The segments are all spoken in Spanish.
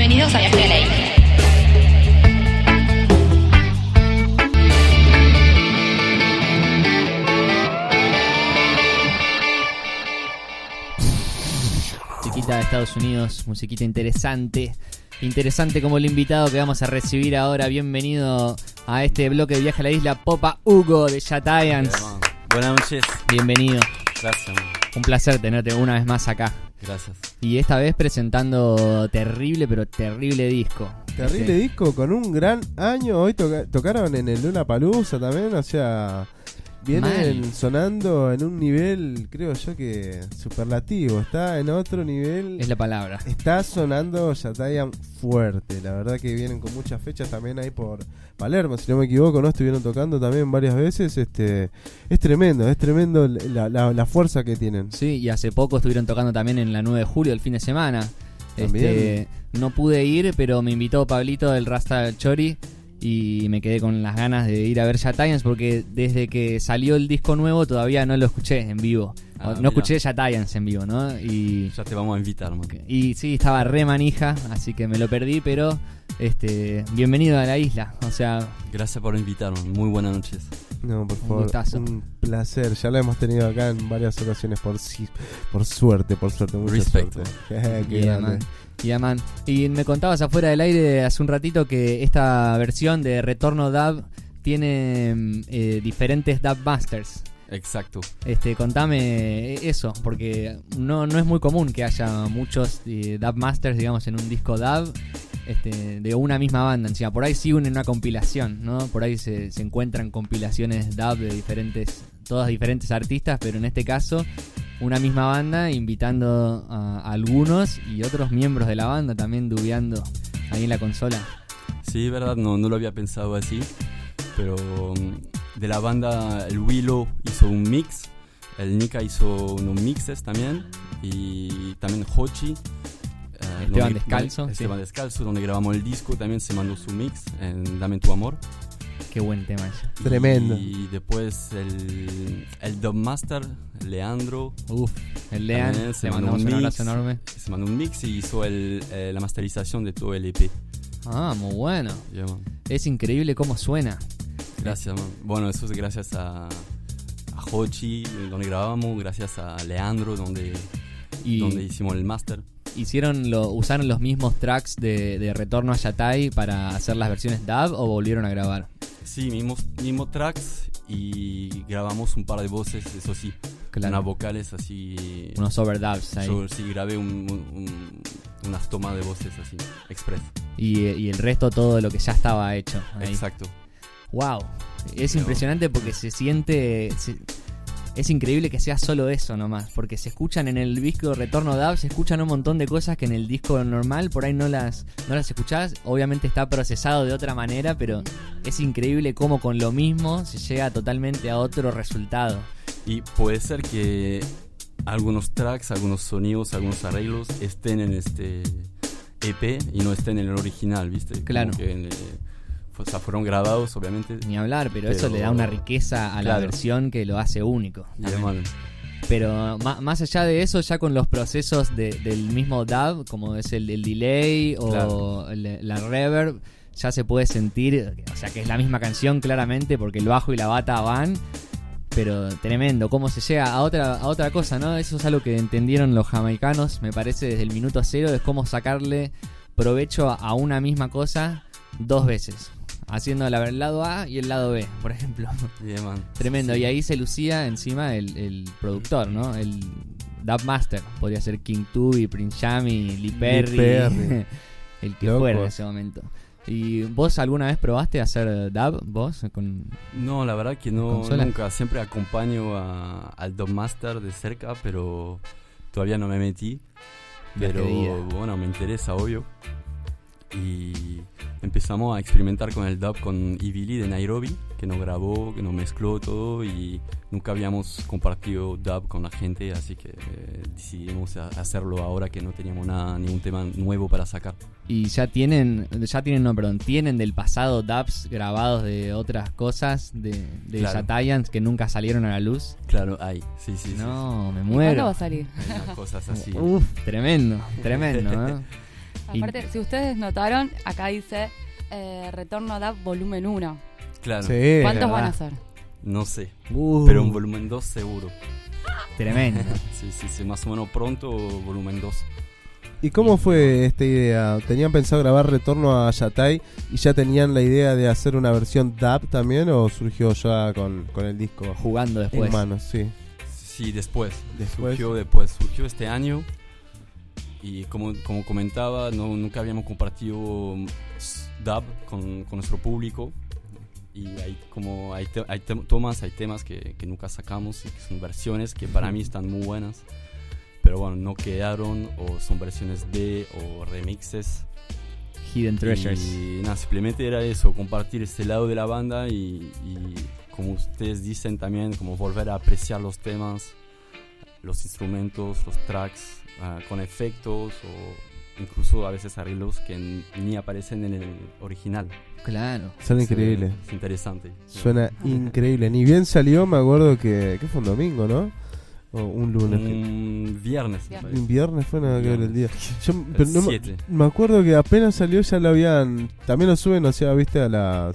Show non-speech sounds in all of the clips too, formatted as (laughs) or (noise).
Bienvenidos a Viaje a la Isla. Musiquita de Estados Unidos, musiquita interesante. Interesante como el invitado que vamos a recibir ahora. Bienvenido a este bloque de viaje a la isla Popa Hugo de Giants. Buenas noches. Bienvenido. Gracias. man. Un placer tenerte una vez más acá. Gracias. Y esta vez presentando terrible, pero terrible disco. Terrible disco con un gran año. Hoy toca- tocaron en el Luna Palusa también. O sea, vienen Mal. sonando en un nivel, creo yo que superlativo. Está en otro nivel. Es la palabra. Está sonando Yatayan fuerte. La verdad que vienen con muchas fechas también ahí por Palermo, si no me equivoco, ¿no? Estuvieron tocando también varias veces. Este, es tremendo, es tremendo la, la- la fuerza que tienen. Sí, y hace poco estuvieron tocando también en la 9 de julio, el fin de semana. También. Este, no pude ir, pero me invitó Pablito del Rasta Chori y me quedé con las ganas de ir a ver Giants porque desde que salió el disco nuevo todavía no lo escuché en vivo. Ah, no escuché Giants en vivo, ¿no? Y, Ya te vamos a invitar, man. y sí, estaba re manija, así que me lo perdí, pero este bienvenido a la isla. O sea, Gracias por invitarme. Muy buenas noches. No, por Un favor. gustazo. Un placer. Ya lo hemos tenido acá en varias ocasiones por si- por suerte, por suerte, mucha Respect. suerte. (laughs) Qué Yeah, grande. man. Yeah, man. Y me contabas afuera del aire hace un ratito que esta versión de Retorno Dub tiene mm, eh, diferentes Dub Masters. Exacto. Este, contame eso, porque no, no es muy común que haya muchos eh, Dub Masters, digamos, en un disco Dub este, de una misma banda. Por ahí sí en una compilación, ¿no? Por ahí se, se encuentran compilaciones Dub de diferentes, todas diferentes artistas, pero en este caso una misma banda invitando a algunos y otros miembros de la banda también dubeando ahí en la consola. Sí, verdad, no, no lo había pensado así. Pero mm, de la banda, el Willow hizo un mix. El Nika hizo unos mixes también. Y también Hochi. Esteban donde- Descalzo, donde- sí. Esteban Descalzo, donde grabamos el disco, también se mandó su mix en Dame tu amor. Qué buen tema ese. Tremendo. Y después el, el Dubmaster, Leandro, Uf, el Lean, También se le mandó mandamos un un mix. abrazo enorme. se mandó un mix y hizo el, eh, la masterización de todo el EP. Ah, muy bueno. Man. Es increíble cómo suena. Gracias, man. Bueno, eso es gracias a, a Hochi, donde grabamos, gracias a Leandro, donde, Y donde hicimos el master. Hicieron lo, usaron los mismos tracks de, de Retorno a Yatai para hacer las versiones dub o volvieron a grabar. Sí, mismos, mismos tracks y grabamos un par de voces, eso sí, Claro. unas vocales así. Unos overdubs ahí. Yo sí grabé un- un- un- unas tomas de voces así, express. Y, y el resto todo lo que ya estaba hecho. ahí. Exacto. Wow. Es Pero- impresionante porque se siente. se- es increíble que sea solo eso nomás. Porque se escuchan en el disco Retorno Dub, se escuchan un montón de cosas que en el disco normal por ahí no las, no las escuchás. Obviamente está procesado de otra manera, pero es increíble cómo con lo mismo se llega totalmente a otro resultado. Y puede ser que algunos tracks, algunos sonidos, algunos arreglos estén en este EP y no estén en el original, ¿viste? Como Claro. que en, o sea, fueron grabados, obviamente. Ni hablar, pero, Pero- eso le da una riqueza a la versión que lo hace único. También. Pero más allá de eso, ya con los procesos de- del mismo DAV, como es el, el delay o Claro. el- la reverb, ya se puede sentir, o sea que es la misma canción claramente porque el bajo y la bata van, pero tremendo, cómo se llega a otra, a otra cosa, ¿no? Eso es algo que entendieron los jamaicanos, me parece, desde el minuto cero, es cómo sacarle provecho a una misma cosa dos veces. Haciendo la- el lado A y el lado B, por ejemplo. (laughs) Tremendo, sí. y ahí se lucía encima el, el productor, ¿no? El Dub Master. Podría ser King Tubby, Prince Jammy, Lee Perry. Perry. (laughs) el que fuera en ese momento. ¿Y vos alguna vez probaste hacer dub? ¿Vos? Con... No, la verdad que no, nunca. Siempre acompaño a- al Dubmaster de cerca, pero todavía no me metí. Pero bueno, me interesa, obvio. Y empezamos a experimentar con el dub con Ivili de Nairobi, que nos grabó, que nos mezcló todo y nunca habíamos compartido dub con la gente, así que eh, decidimos a- hacerlo ahora que no teníamos nada, ningún tema nuevo para sacar. Y ya tienen, ya tienen, no, perdón, tienen del pasado dubs grabados de otras cosas, de, de Claro. Yatayans que nunca salieron a la luz. Claro, hay, sí, sí, sí, No, me ¿Y ¿Cuándo muero. va a salir? sí. Hay unas cosas así. Uf, tremendo, tremendo, ¿no? (laughs) Aparte, si ustedes notaron, acá dice eh, Retorno a DAP volumen 1. Claro, Sí. ¿Cuántos van a ser? no sé, Uh, pero un volumen 2 seguro. Tremendo. (laughs) Sí, sí, sí, más o menos pronto, volumen 2. ¿Y cómo fue esta idea? ¿Tenían pensado grabar Retorno a Yatay y ya tenían la idea de hacer una versión DAB también o surgió ya con, con el disco Jugando en después. manos? Sí. Sí, después. Después. Surgió después, surgió este año. Y como, como comentaba, no, nunca habíamos compartido dub con, con nuestro público. Y hay como hay, te- hay tem- tomas, hay temas que, que nunca sacamos y que son versiones que para mí están muy buenas. Pero bueno, no quedaron o son versiones de o remixes. Hidden Treasures. Y nada, simplemente era eso, compartir este lado de la banda y, y como ustedes dicen también, como volver a apreciar los temas, los instrumentos, los tracks, ah, con efectos o incluso a veces arreglos que n- ni aparecen en el original. Claro. Suena Es, increíble. eh, Es interesante. Suena (laughs) increíble. Ni bien salió, me acuerdo que, que fue un domingo, ¿no? O un lunes. Un viernes. Un viernes fue nada que ver el día. Yo, El pero no me- siete. me acuerdo que apenas salió ya lo habían. También lo suben, o sea, viste, a las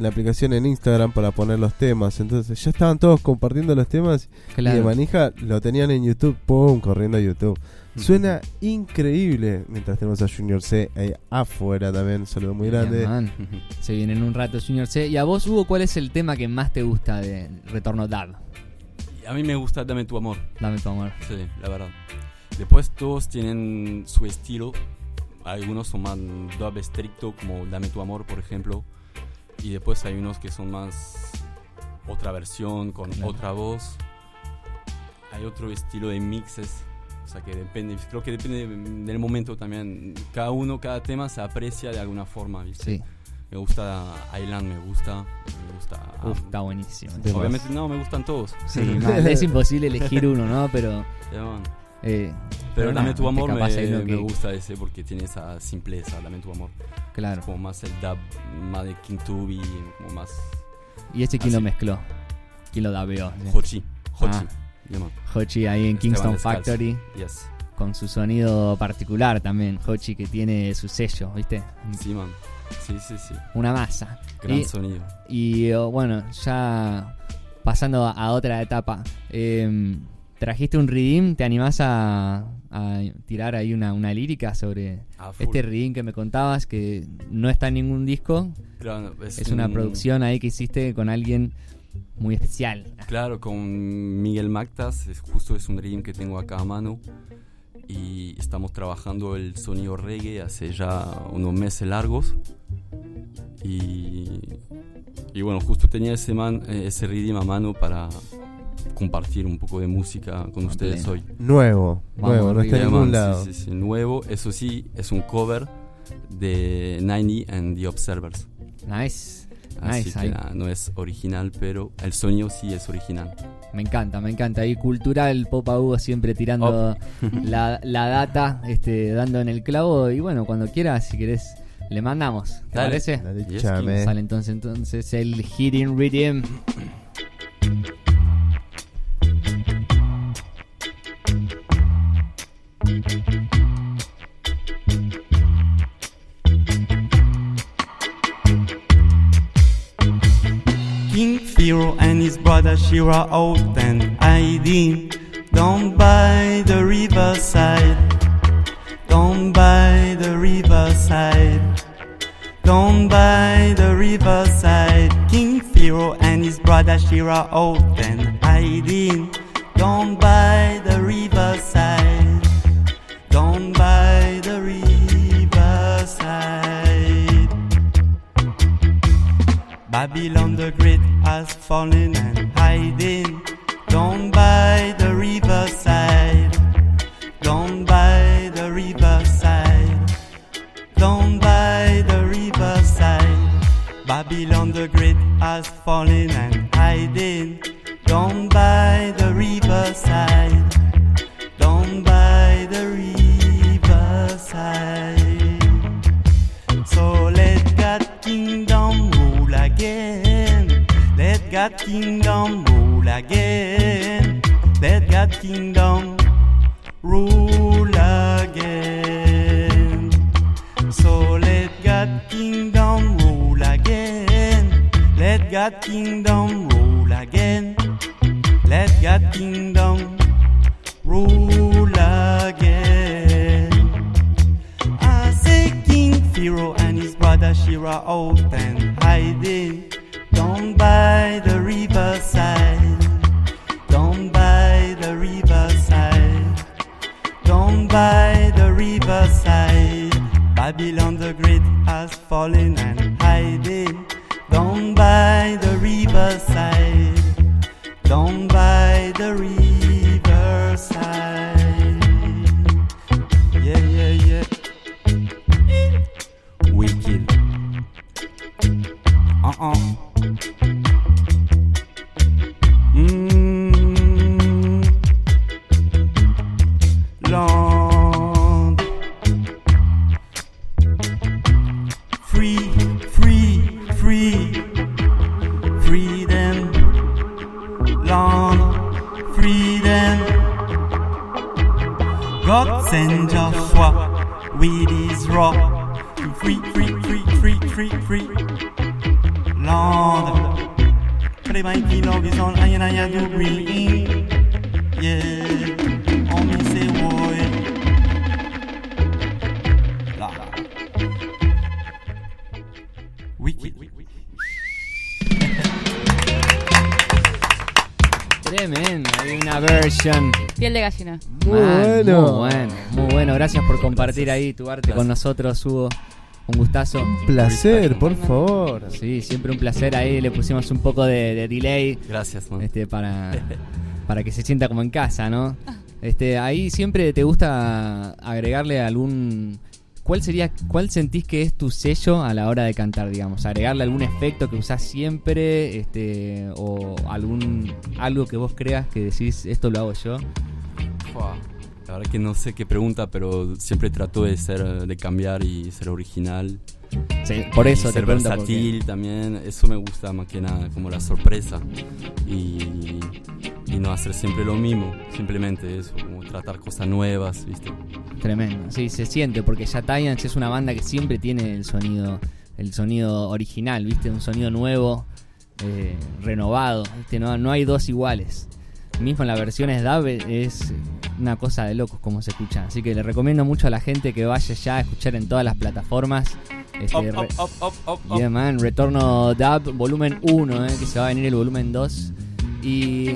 en la aplicación en Instagram para poner los temas. Entonces ya estaban todos compartiendo los temas y de manija lo tenían en YouTube, pum, corriendo a YouTube. Suena increíble. Mientras tenemos a Junior C ahí afuera también, un saludo muy Bien, grande. man. (laughs) Se viene en un rato Junior C. Y a vos, Hugo, ¿cuál es el tema que más te gusta de Retorno Dab? Y A mí me gusta Dame tu amor. Dame tu amor. Sí, la verdad. Después todos tienen su estilo. Algunos son más dub estricto, como Dame tu amor, por ejemplo. Y después hay unos que son más otra versión, con Claro. otra voz. Hay otro estilo de mixes. O sea que depende, creo que depende del momento también. Cada uno, cada tema se aprecia de alguna forma, ¿viste? Sí. Me gusta Island, me gusta. Me gusta. Uf, um, está buenísimo. Obviamente no, me gustan todos. Sí, (laughs) mal, es imposible elegir uno, ¿no? Pero. Man. Eh, Pero Dame tu amor me, me que- gusta ese porque tiene esa simpleza, Dame tu amor. Claro. Como más el dub, más de King Tubi, como más ¿Y este quién lo mezcló? ¿Quién lo dabeó? Hochi. Hochi. Ah. Hochi ahí en Esteban Kingston Descalzo. Factory. Yes. Con su sonido particular también. Hochi que tiene su sello, ¿viste? Sí, man. Sí, sí, sí. Una masa. Gran Y- sonido. Y oh, bueno, ya pasando a, a otra etapa. eh, trajiste un redeem, ¿te animás a, a tirar ahí una, una lírica sobre este redeem que me contabas? Que no está en ningún disco, Claro, es una un- producción ahí que hiciste con alguien muy especial. Claro, con Miguel Mactas, es, justo es un dream que tengo acá a mano. Y estamos trabajando el sonido reggae hace ya unos meses largos. Y, y bueno, justo tenía ese, man, eh, ese a mano para compartir un poco de música con ustedes hoy. Nuevo, Vamos nuevo, no está en ningún lado. Sí, sí, sí, nuevo. Eso sí, es un cover de 90 and the Observers. Nice. Así Nice, que nada, no es original, pero el sonido sí es original. Me encanta, me encanta. Y cultural, Popa Hugo siempre tirando (laughs) la, la data, este, dando en el clavo. Y bueno, cuando quieras, si querés, le mandamos. ¿Te Dale. parece? Dale. Sale entonces, entonces el Hitting Rhythm. Brother Shira out and hiding down by the riverside. Down by the riverside. Down by the riverside. King Pharaoh and his brother Shira out and down by Babylon the Great has fallen and hiding. Down by the riverside, down by the riverside, down by the riverside. Babylon the Great has fallen and hiding down by the riverside. Down by the riverside. Gods and your foi, weed is raw. Free, free, free, free, free, free. Land. Play by key love is on, I and I have your. Yeah. Tremendo, hay una version. Piel de gallina. Muy Man, bueno. Muy bueno, muy bueno. Gracias por compartir ahí tu arte con nosotros, Hugo. Un gustazo. Placer, por favor. Sí, siempre un placer. Ahí le pusimos un poco de, de delay Gracias, man. este, para, (laughs) para que se sienta como en casa, ¿no? Este, ahí siempre te gusta agregarle algún. ¿Cuál sería, cuál sentís que es tu sello a la hora de cantar, digamos? Agregarle algún efecto que usás siempre, este, o algún algo que vos creas que decís esto lo hago yo. La verdad que no sé qué pregunta, pero siempre trato de ser, de cambiar y ser original. Sí, por eso te ser versátil también. Eso me gusta más que nada, como la sorpresa. Y, y no hacer siempre lo mismo. Simplemente eso, como tratar cosas nuevas, ¿viste? tremendo. Sí, se siente porque ya Giants es una banda que siempre tiene el sonido, el sonido original, ¿viste? Un sonido nuevo, eh, renovado, ¿viste? No, no hay dos iguales. Mismo en las versiones DAB es una cosa de locos como se escucha. Así que le recomiendo mucho a la gente que vaya ya a escuchar en todas las plataformas. Este, up, up, up. Yeah, man, Retorno DAB volumen 1, eh, que se va a venir el volumen 2. Y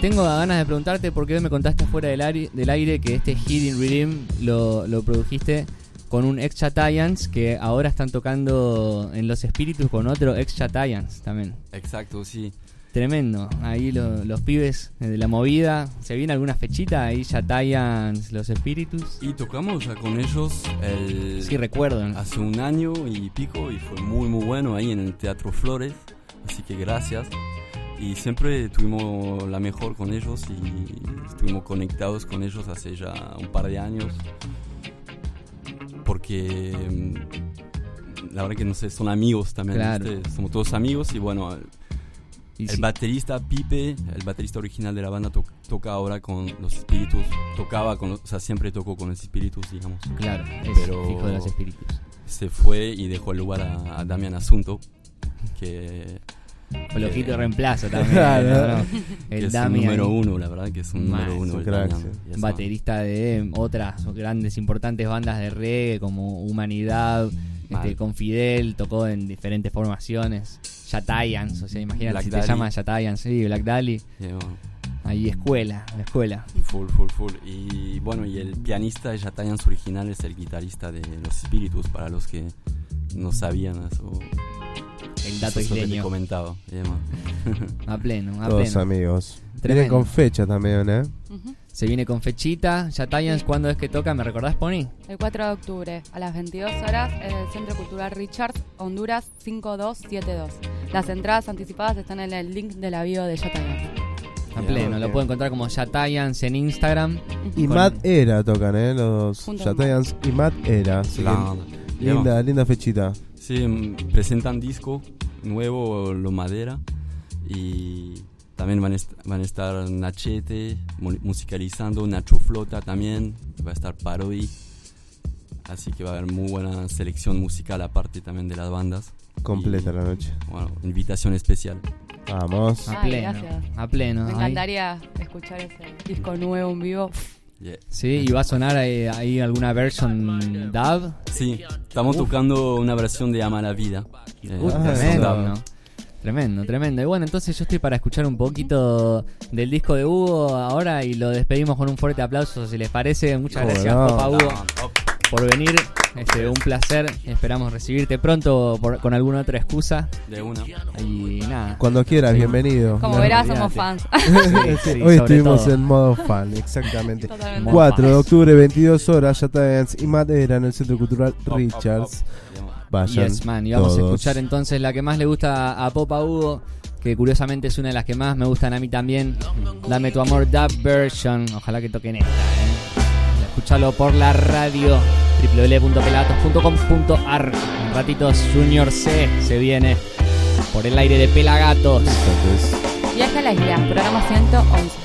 tengo ganas de preguntarte por qué me contaste fuera del aire, del aire que este Hidden Rhythm lo, lo produjiste con un ex Chatayans que ahora están tocando en Los Espíritus con otro ex Chatayans también. Exacto, sí. Tremendo. Ahí lo- los pibes de la movida. ¿Se viene alguna fechita ahí Chatayans, Los Espíritus? Y tocamos ya con ellos el, Sí, recuerdo. hace un año y pico y fue muy muy bueno ahí en el Teatro Flores. Así que gracias. Y siempre tuvimos la mejor con ellos y estuvimos conectados con ellos hace ya un par de años. Porque mm, la verdad que no sé, son amigos también. Claro. Somos todos amigos y bueno, Y el sí, baterista Pipe, el baterista original de la banda, to- toca ahora con los espíritus. Tocaba con, los- o sea, siempre tocó con los espíritus, digamos. claro, es pero- hijo de los espíritus. se fue y dejó el lugar a, a Damián Asunto, que, O lo que- quito reemplazo también. (laughs) Claro. ¿no? El es un número uno, la verdad que es un número uno. es un el crack, sí. baterista de otras grandes, importantes bandas de reggae como Humanidad, este, con Fidel, tocó en diferentes formaciones. Yatayans, o sea, imagínate Black si te llama Yatayans, sí, Black Dali. Y, bueno, Ahí escuela, la escuela. full, full, full. Y bueno, y el pianista de Jatayans original es el guitarrista de Los Espíritus, para los que no sabían eso. El dato eso que te isleño. comentaba. y demás. (laughs) A pleno, a Todos pleno. amigos. Tremendo. con fecha también, ¿eh? Se viene con fechita. Yatayans, ¿cuándo es que toca? ¿Me recordás, Pony? El 4 de octubre a las 22 horas en el Centro Cultural Richards, Honduras 5272. Las entradas anticipadas están en el link de la bio de Yatayan. A pleno. Lo pueden encontrar como Yatayans en Instagram. Y Con- Mad Era tocan, ¿eh? Los Junto con Jatayans y Mad Era. Así que La- y demás. linda, linda fechita. Sí, mm, presentan disco nuevo, Lo Madera. Y también van a, est- van a estar Nachete mu- musicalizando, Nacho Flota también. Va a estar Parodi. Así que va a haber muy buena selección musical aparte también de las bandas. Completa Y, la noche. Bueno, invitación especial. Vamos. A Ay, pleno. gracias. A pleno. Me Ahí. encantaría escuchar ese disco nuevo en vivo. Yeah. Sí, y va a sonar ahí, ahí alguna version dub. Sí, estamos tocando una versión de Ama la Vida. Eh, tremendo. Tremendo, tremendo. Y bueno, entonces yo estoy para escuchar un poquito del disco de Hugo ahora y lo despedimos con un fuerte aplauso, si les parece. Muchas gracias, no. Hugo. Por venir. Este, un placer. Esperamos recibirte pronto por- con alguna otra excusa. De una. Y nada. Cuando quieras, Sí. bienvenido. Como No, verás, somos fans. Sí, (laughs) sí, Hoy estuvimos todo. en modo fan, exactamente. Totalmente. 4 de octubre, 22 horas, Yata Dance y Madera en el Centro Cultural Richards. up. Vayan. Yes, man. Y vamos a escuchar entonces la que más le gusta a Popa Hugo, que curiosamente es una de las que más me gustan a mí también. Dame tu amor, Dub Version. Ojalá que toquen esta, ¿eh? Escuchalo por la radio www.pelagatos.com.ar. En ratitos Junior C se viene por el aire de Pelagatos. Entonces, Viaje a la isla, programa 111.